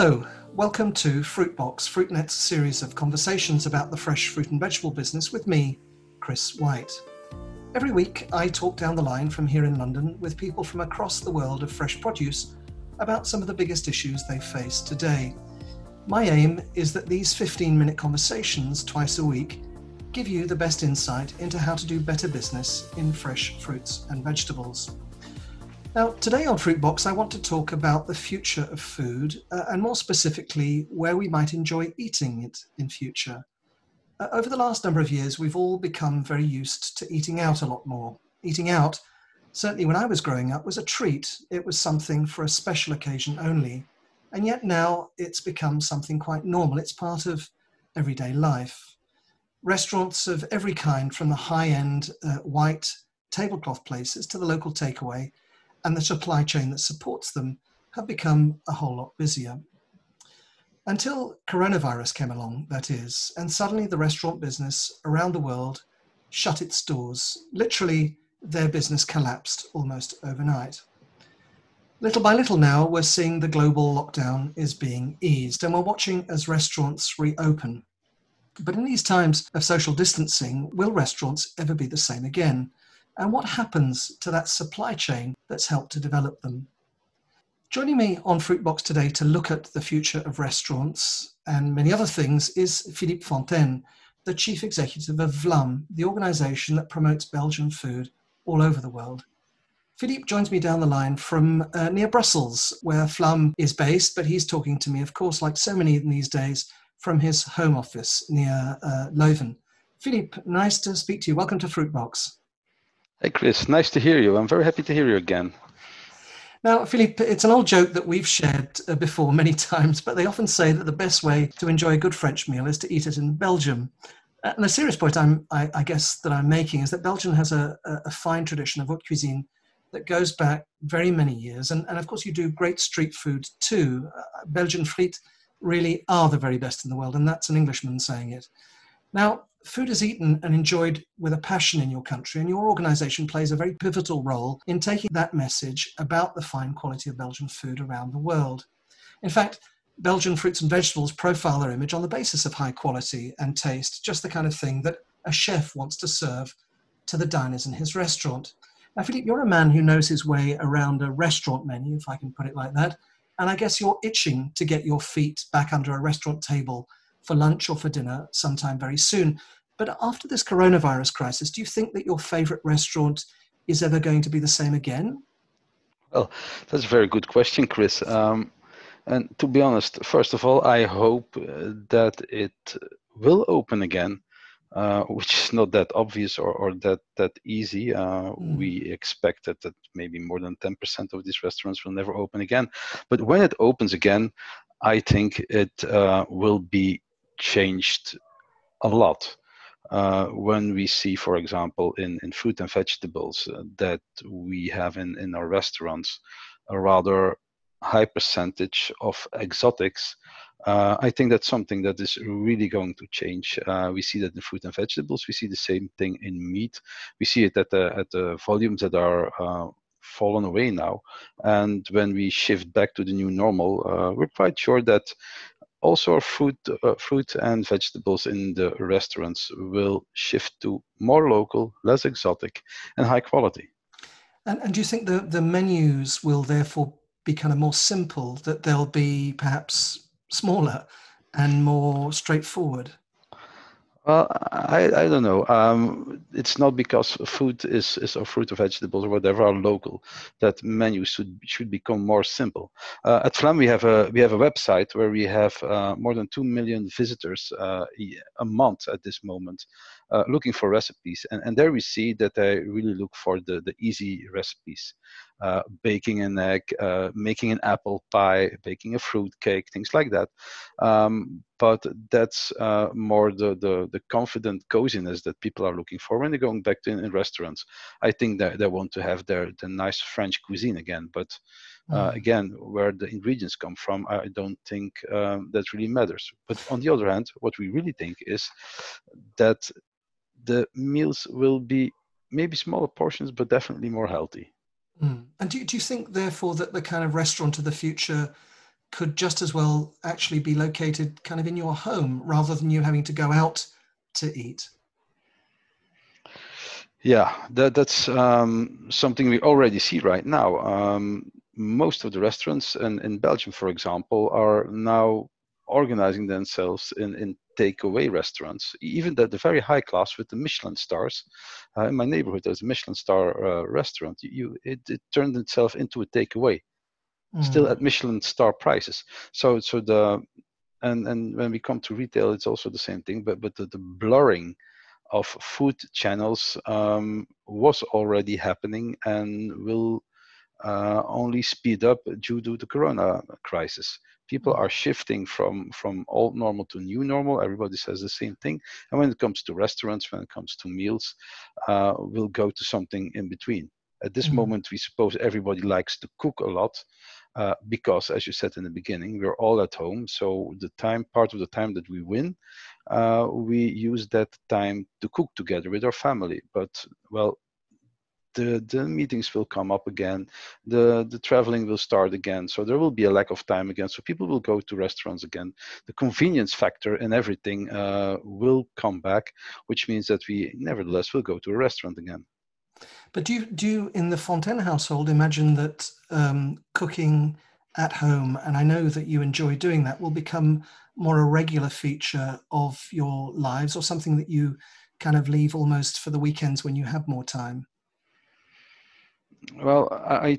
Hello, welcome to Fruitbox, Fruitnet's series of conversations about the fresh fruit and vegetable business with me, Chris White. Every week, I talk down the line from here in London with people from across the world of fresh produce about some of the biggest issues they face today. My aim is that these 15 minute conversations twice a week give you the best insight into how to do better business in fresh fruits and vegetables. Now, today on Fruitbox, I want to talk about the future of food uh, and more specifically, where we might enjoy eating it in future. Uh, over the last number of years, we've all become very used to eating out a lot more. Eating out, certainly when I was growing up, was a treat. It was something for a special occasion only. And yet now it's become something quite normal. It's part of everyday life. Restaurants of every kind, from the high end uh, white tablecloth places to the local takeaway, and the supply chain that supports them have become a whole lot busier. Until coronavirus came along, that is, and suddenly the restaurant business around the world shut its doors. Literally, their business collapsed almost overnight. Little by little now, we're seeing the global lockdown is being eased, and we're watching as restaurants reopen. But in these times of social distancing, will restaurants ever be the same again? And what happens to that supply chain that's helped to develop them. Joining me on Fruitbox today to look at the future of restaurants and many other things is Filip Fontaine, the chief executive of Vlam, the organization that promotes Belgian food all over the world. Filip joins me down the line from uh, near Brussels, where Vlam is based, but he's talking to me, of course, like so many these days, from his home office near uh, Leuven. Filip, nice to speak to you. Welcome to Fruitbox. Hey, Chris. Nice to hear you. I'm very happy to hear you again. Now, Filip, it's an old joke that we've shared uh, before many times, but they often say that the best way to enjoy a good French meal is to eat it in Belgium. Uh, and the serious point I, I, guess that I'm making is that Belgium has a, a fine tradition of haute cuisine that goes back very many years. And, and of course, you do great street food too. Uh, Belgian frites really are the very best in the world, and that's an Englishman saying it. Now, food is eaten and enjoyed with a passion in your country, and your organization plays a very pivotal role in taking that message about the fine quality of Belgian food around the world. In fact, Belgian fruits and vegetables profile their image on the basis of high quality and taste, just the kind of thing that a chef wants to serve to the diners in his restaurant. Now, Filip, you're a man who knows his way around a restaurant menu, if I can put it like that, and I guess you're itching to get your feet back under a restaurant table for lunch or for dinner sometime very soon. But after this coronavirus crisis, do you think that your favorite restaurant is ever going to be the same again? Well, that's a very good question, Chris. Um, and to be honest, first of all, I hope uh, that it will open again, uh, which is not that obvious or, or that that easy. Uh, mm. We expected that maybe more than 10% of these restaurants will never open again. But when it opens again, I think it uh, will be changed a lot. Uh, when we see, for example, in, in fruit and vegetables uh, that we have in, in our restaurants a rather high percentage of exotics, uh, I think that's something that is really going to change. Uh, we see that in fruit and vegetables. We see the same thing in meat. We see it at the at the volumes that are uh, fallen away now. And when we shift back to the new normal, uh, we're quite sure that also fruit, uh, fruit and vegetables in the restaurants will shift to more local, less exotic, and high quality. And, and do you think the, the menus will therefore be kind of more simple, that they'll be perhaps smaller and more straightforward? Well, I, I don't know. Um, it's not because food is, is or fruit or vegetables or whatever are local that menus should should become more simple. Uh, at Vlam we have a we have a website where we have uh, more than two million visitors uh, a month at this moment, uh, looking for recipes, and, and there we see that they really look for the the easy recipes uh, baking an egg, uh, making an apple pie, baking a fruit cake, things like that. Um, but that's uh, more the, the, the confident coziness that people are looking for when they're going back to in, in restaurants. I think that they want to have their the nice French cuisine again, but. Uh, mm. again, where the ingredients come from, I don't think um, that really matters. But on the other hand, what we really think is that the meals will be maybe smaller portions, but definitely more healthy. Mm. And do, do you think, therefore, that the kind of restaurant of the future could just as well actually be located kind of in your home rather than you having to go out to eat. Yeah, that, that's um, something we already see right now. Um, most of the restaurants in, in Belgium, for example, are now organizing themselves in, in takeaway restaurants, even the, the very high class with the Michelin stars. Uh, in my neighborhood, there's a Michelin star uh, restaurant. You, it, it, turned itself into a takeaway, mm. still at Michelin star prices. So, so the and and when we come to retail, it's also the same thing. But but the, the blurring of food channels um, was already happening and will uh, only speed up due to the corona crisis. People are shifting from from old normal to new normal. Everybody says the same thing. And when it comes to restaurants, when it comes to meals, uh, we'll go to something in between. At this mm-hmm. moment, we suppose everybody likes to cook a lot. Uh, because as you said in the beginning we're all at home so the time part of the time that we win uh, we use that time to cook together with our family but well the, the meetings will come up again. The the traveling will start again. So there will be a lack of time again. So people will go to restaurants again. The convenience factor and everything uh, will come back which means that we nevertheless will go to a restaurant again. But do you, do you, in the Fontaine household, imagine that um, cooking at home, and I know that you enjoy doing that, will become more a regular feature of your lives or something that you kind of leave almost for the weekends when you have more time? Well, I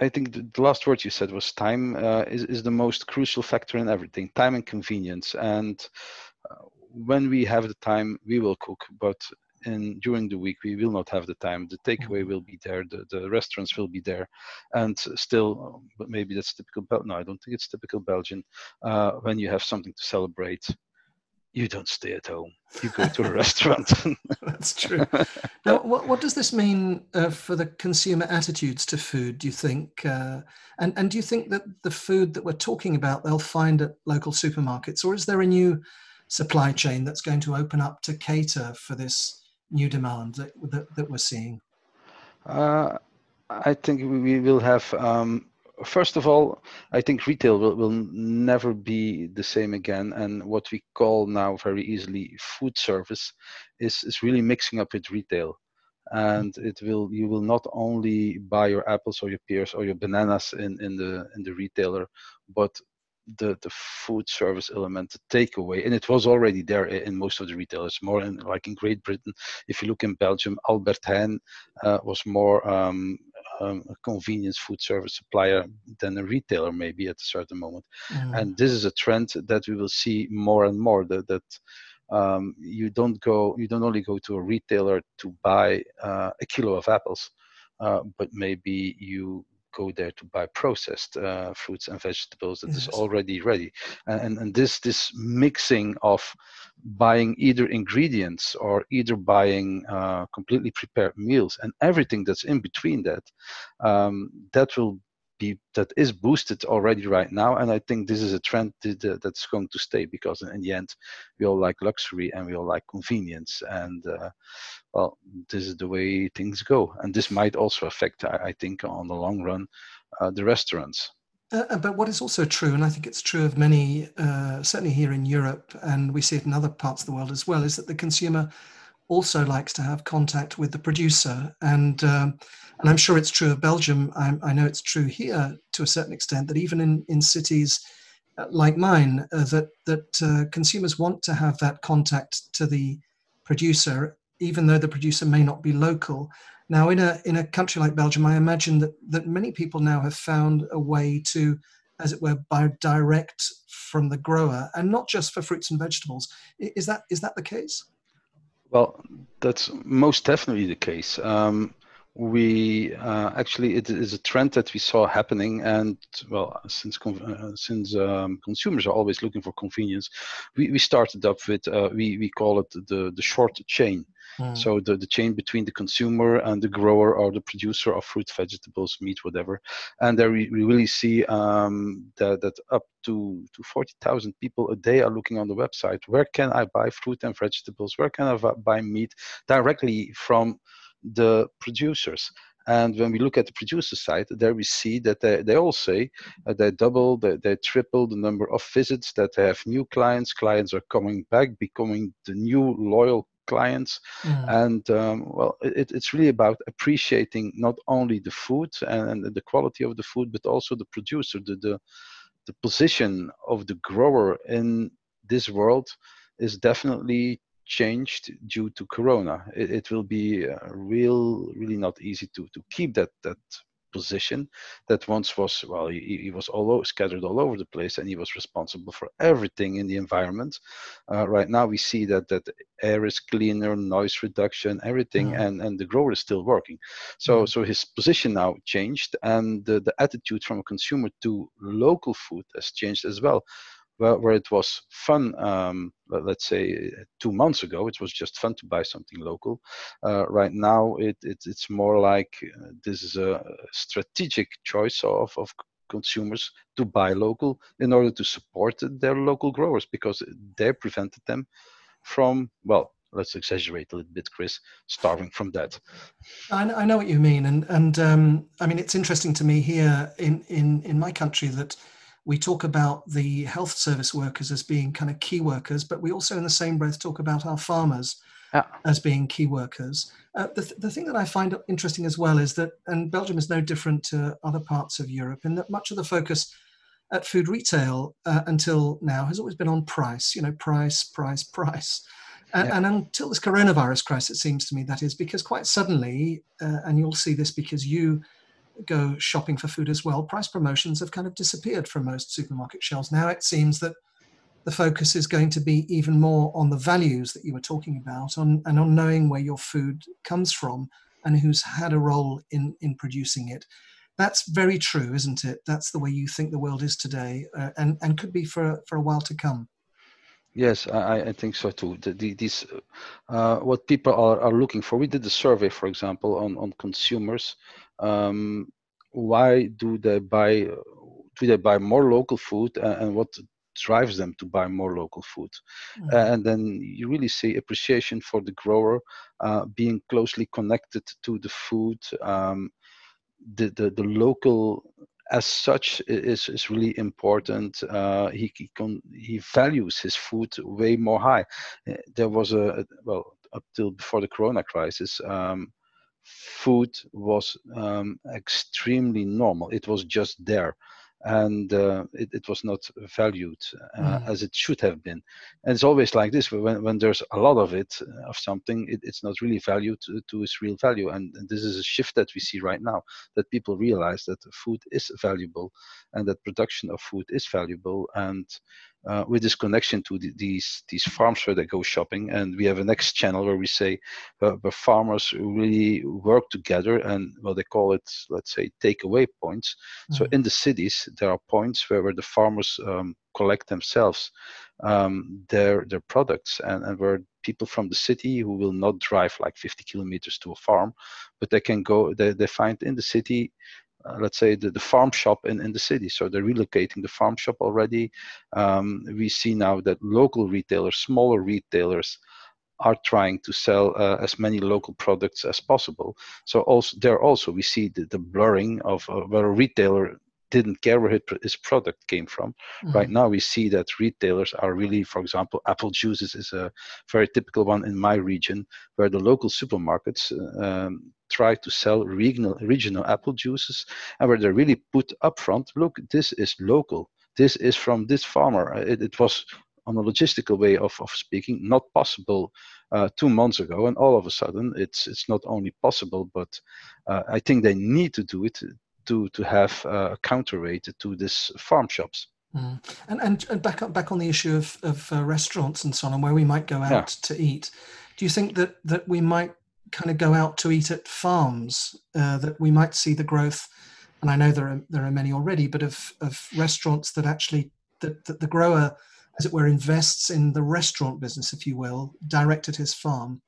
I think the last word you said was time uh, is, is the most crucial factor in everything time and convenience. And uh, when we have the time, we will cook. But and during the week we will not have the time the takeaway mm-hmm. will be there the, the restaurants will be there and still but maybe that's typical Bel- no i don't think it's typical belgian uh, when you have something to celebrate you don't stay at home. You go to a restaurant. That's true. Now what, what does this mean uh, for the consumer attitudes to food do you think? Uh, and, and do you think that the food that we're talking about they'll find at local supermarkets or is there a new supply chain that's going to open up to cater for this new demand that, that, that we're seeing? Uh, I think we will have, um, first of all, I think retail will, will never be the same again. And what we call now very easily food service is, is really mixing up with retail. And it will you will not only buy your apples or your pears or your bananas in, in the in the retailer, but the the food service element, the takeaway, and it was already there in most of the retailers. More in like in Great Britain, if you look in Belgium, Albert Heijn uh, was more um, um, a convenience food service supplier than a retailer maybe at a certain moment. Mm. And this is a trend that we will see more and more. That that um, you don't go, you don't only go to a retailer to buy uh, a kilo of apples, uh, but maybe you go there to buy processed uh, fruits and vegetables that yes. is already ready and, and this this mixing of buying either ingredients or either buying uh, completely prepared meals and everything that's in between that um, that will be that is boosted already right now and i think this is a trend that's going to stay because in the end we all like luxury and we all like convenience and uh, well this is the way things go and this might also affect i, I think on the long run uh, the restaurants. Uh, uh, but what is also true, and I think it's true of many, uh, certainly here in Europe, and we see it in other parts of the world as well, is that the consumer also likes to have contact with the producer. And um, and I'm sure it's true of Belgium. I, I, know it's true here to a certain extent that even in in cities uh, like mine, uh, that that uh, consumers want to have that contact to the producer, even though the producer may not be local. Now, in a in a country like Belgium, I imagine that that many people now have found a way to as it were, buy direct from the grower, and not just for fruits and vegetables. Is that is that the case? Well, that's most definitely the case. Um, we uh, actually it is a trend that we saw happening and well since uh, since um, consumers are always looking for convenience we, we started up with uh, we we call it the the short chain mm. so the, the chain between the consumer and the grower or the producer of fruit vegetables meat whatever and there we, we really see um, that, that up to, to 40,000 people a day are looking on the website where can i buy fruit and vegetables where can i buy meat directly from the producers And when we look at the producer side, there we see that they, they all say uh, they double, they, they triple the number of visits, that they have new clients. Clients are coming back, becoming the new loyal clients. Mm. And um, well, it, it's really about appreciating not only the food and, and, the quality of the food, but also the producer, the, the, the position of the grower in this world is definitely changed due to corona it, it will be uh, real really not easy to to keep that that position that once was well he, he was all over, scattered all over the place and he was responsible for everything in the environment uh, right now we see that that air is cleaner noise reduction everything mm. and and the grower is still working so mm. so his position now changed and the, the attitude from a consumer to local food has changed as well where, where it was fun, um, let's say two months ago, it was just fun to buy something local. Uh, right now, it, it, it's more like uh, this is a strategic choice of, of consumers to buy local in order to support their local growers because they prevented them from, well, let's exaggerate a little bit, Chris, starving from that. I know, I know what you mean, and and um, I mean it's interesting to me here in in in my country that we talk about the health service workers as being kind of key workers, but we also, in the same breath, talk about our farmers yeah. as being key workers. Uh, the, th- the thing that I find interesting as well is that, and Belgium is no different to other parts of Europe, in that much of the focus at food retail uh, until now has always been on price, you know, price, price, price. And, yeah. and, until this coronavirus crisis, it seems to me that is because quite suddenly, uh, and you'll see this because you go shopping for food as well, price promotions have kind of disappeared from most supermarket shelves. Now it seems that the focus is going to be even more on the values that you were talking about on, and on knowing where your food comes from and who's had a role in, in producing it. That's very true, isn't it? That's the way you think the world is today uh, and, and could be for, for a while to come. Yes, I, I think so too. The, the, these, uh, what people are, are looking for. We did a survey, for example, on, on consumers um, why do they buy do they buy more local food and what drives them to buy more local food mm-hmm. and then you really see appreciation for the grower uh, being closely connected to the food um, the, the the local as such is is really important. Uh, he he, con- he values his food way more high. Uh, there was a well up till before the Corona crisis. Um, food was um, extremely normal. It was just there and uh, it, it, was not valued uh, mm. as it should have been. And it's always like this when, when there's a lot of it, uh, of something, it, it's not really valued to, to, its real value. And, and, this is a shift that we see right now that people realize that food is valuable and that production of food is valuable. And uh, with this connection to the, these these farms where they go shopping, and we have a next channel where we say uh, the farmers really work together, and well, they call it let's say takeaway points. Mm-hmm. So in the cities, there are points where, where the farmers um, collect themselves um, their their products, and, and where people from the city who will not drive like 50 kilometers to a farm, but they can go. They they find in the city uh, let's say the, the farm shop in, in the city so they're relocating the farm shop already um, we see now that local retailers smaller retailers are trying to sell uh, as many local products as possible so also there also we see the, the blurring of uh, where a retailer didn't care where his product came from. Mm-hmm. Right now, we see that retailers are really, for example, apple juices is a very typical one in my region, where the local supermarkets uh, um, try to sell regional regional apple juices. And where they really put up front, look this is local. This is from this farmer. It, it was on a logistical way of, of speaking not possible uh, two months ago. And all of a sudden it's it's not only possible but uh, i think they need to do it to to have uh, a counter rate to this farm shops. Mm. and, and and back up back on the issue of, of uh, restaurants and so on where we might go out yeah. to eat do you think that that we might kind of go out to eat at farms uh, that we might see the growth and i know there are there are many already but of of restaurants that actually that, that the grower as it were invests in the restaurant business if you will direct at his farm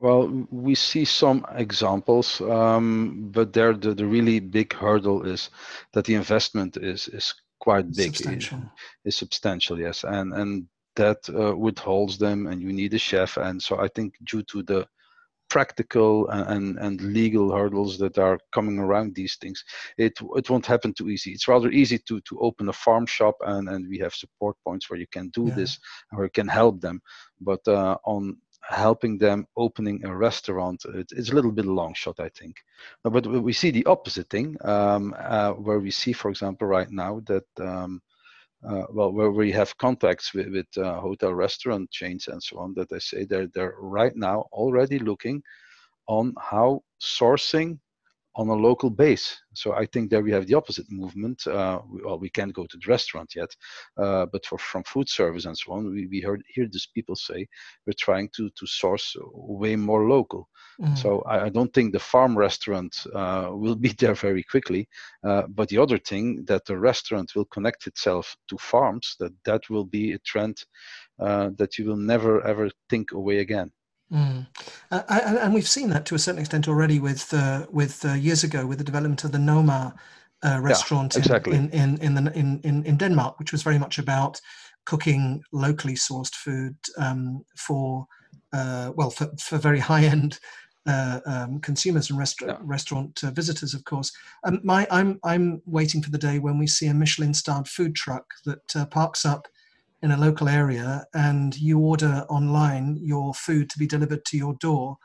well we see some examples um, but there the, the really big hurdle is that the investment is is quite big substantial. is substantial yes and and that uh, withholds them and you need a chef and so i think due to the practical and, and legal hurdles that are coming around these things, it it won't happen too easy. It's rather easy to to open a farm shop and and we have support points where you can do yeah. this or you can help them. But uh, on helping them opening a restaurant it, it's a little bit a long shot i think but we see the opposite thing um, uh, where we see for example right now that um, uh, well, where we have contacts with, with uh, hotel restaurant chains and so on, that they say they're, they're right now already looking on how sourcing on a local base. So I think there we have the opposite movement. Uh, well, we can't go to the restaurant yet, uh, but for from food service and so on, we, we heard hear these people say we're trying to to source way more local. Mm. So I, I, don't think the farm restaurant uh, will be there very quickly. Uh, but the other thing that the restaurant will connect itself to farms, that that will be a trend uh, that you will never ever think away again. Mm. Uh, and we've seen that to a certain extent already with uh, with uh, years ago with the development of the Noma uh, restaurant yeah, exactly. in, in, in, the, in, in, in Denmark, which was very much about cooking locally sourced food um, for uh, well for, for very high end uh, um, consumers and rest- yeah. restaurant uh, visitors, of course. Um, my, I'm I'm waiting for the day when we see a Michelin-starred food truck that uh, parks up in a local area and you order online your food to be delivered to your door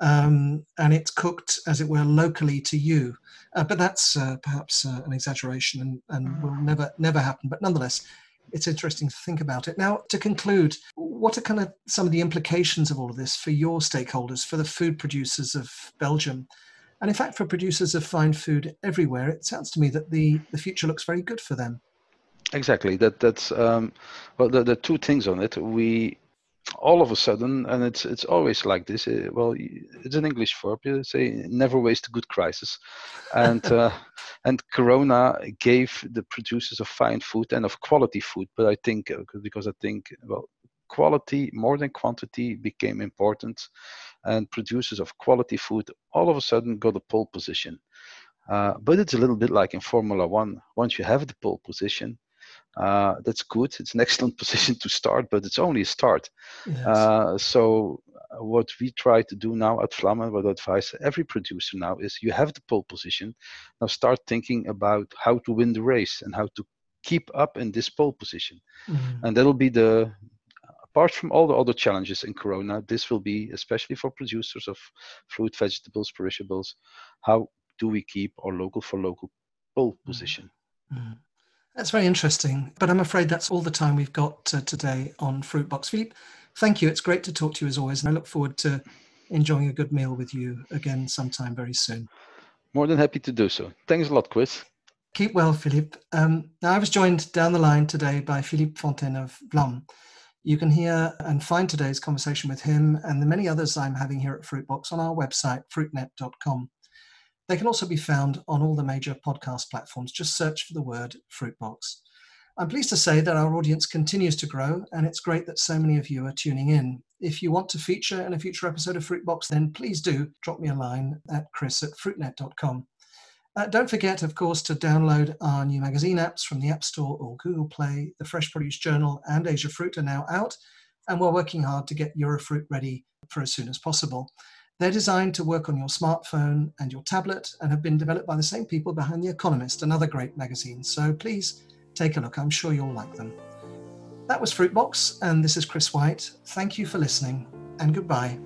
um, and it's cooked as it were locally to you. Uh, but that's uh, perhaps uh, an exaggeration and, and will never never happen. But nonetheless it's interesting to think about it. Now to conclude what are kind of some of the implications of all of this for your stakeholders for the food producers of belgium? And in fact for producers of fine food everywhere it sounds to me that the, the future looks very good for them Exactly. That that's um, well. The, the two things on it. We all of a sudden, and it's it's always like this. Uh, well, it's an English verb. You say never waste a good crisis, and uh, and Corona gave the producers of fine food and of quality food. But I think uh, because I think well, quality more than quantity became important, and producers of quality food all of a sudden got a pole position. Uh, but it's a little bit like in Formula One. Once you have the pole position, uh, that's good. It's an excellent position to start, but it's only a start. Yes. Uh, so uh, what we try to do now at Vlammen, what I advise every producer now is you have the pole position. Now start thinking about how to win the race and how to keep up in this pole position. Mm-hmm. And that'll be the apart from all the other challenges in Corona, this will be especially for producers of fruit, vegetables, perishables. How do we keep our local for local pole mm-hmm. position? Mm-hmm. That's very interesting. But I'm afraid that's all the time we've got uh, today on Fruitbox. Filip, thank you. It's great to talk to you as always. And I look forward to enjoying a good meal with you again sometime very soon. More than happy to do so. Thanks a lot, Chris. Keep well, Filip. Um, now, I was joined down the line today by Filip Fontaine of Vlam. You can hear and find today's conversation with him and the many others I'm having here at Fruitbox on our website, fruitnet.com. They can also be found on all the major podcast platforms. Just search for the word Fruitbox. I'm pleased to say that our audience continues to grow, and it's great that so many of you are tuning in. If you want to feature in a future episode of Fruitbox, then please do drop me a line at chris at fruitnet.com. Uh, don't forget, of course, to download our new magazine apps from the App Store or Google Play. The Fresh Produce Journal and Asia Fruit are now out, and we're working hard to get Eurofruit ready for as soon as possible. They're designed to work on your smartphone and your tablet and have been developed by the same people behind The Economist, another great magazine. So please take a look. I'm sure you'll like them. That was Fruitbox, and this is Chris White. Thank you for listening, and goodbye.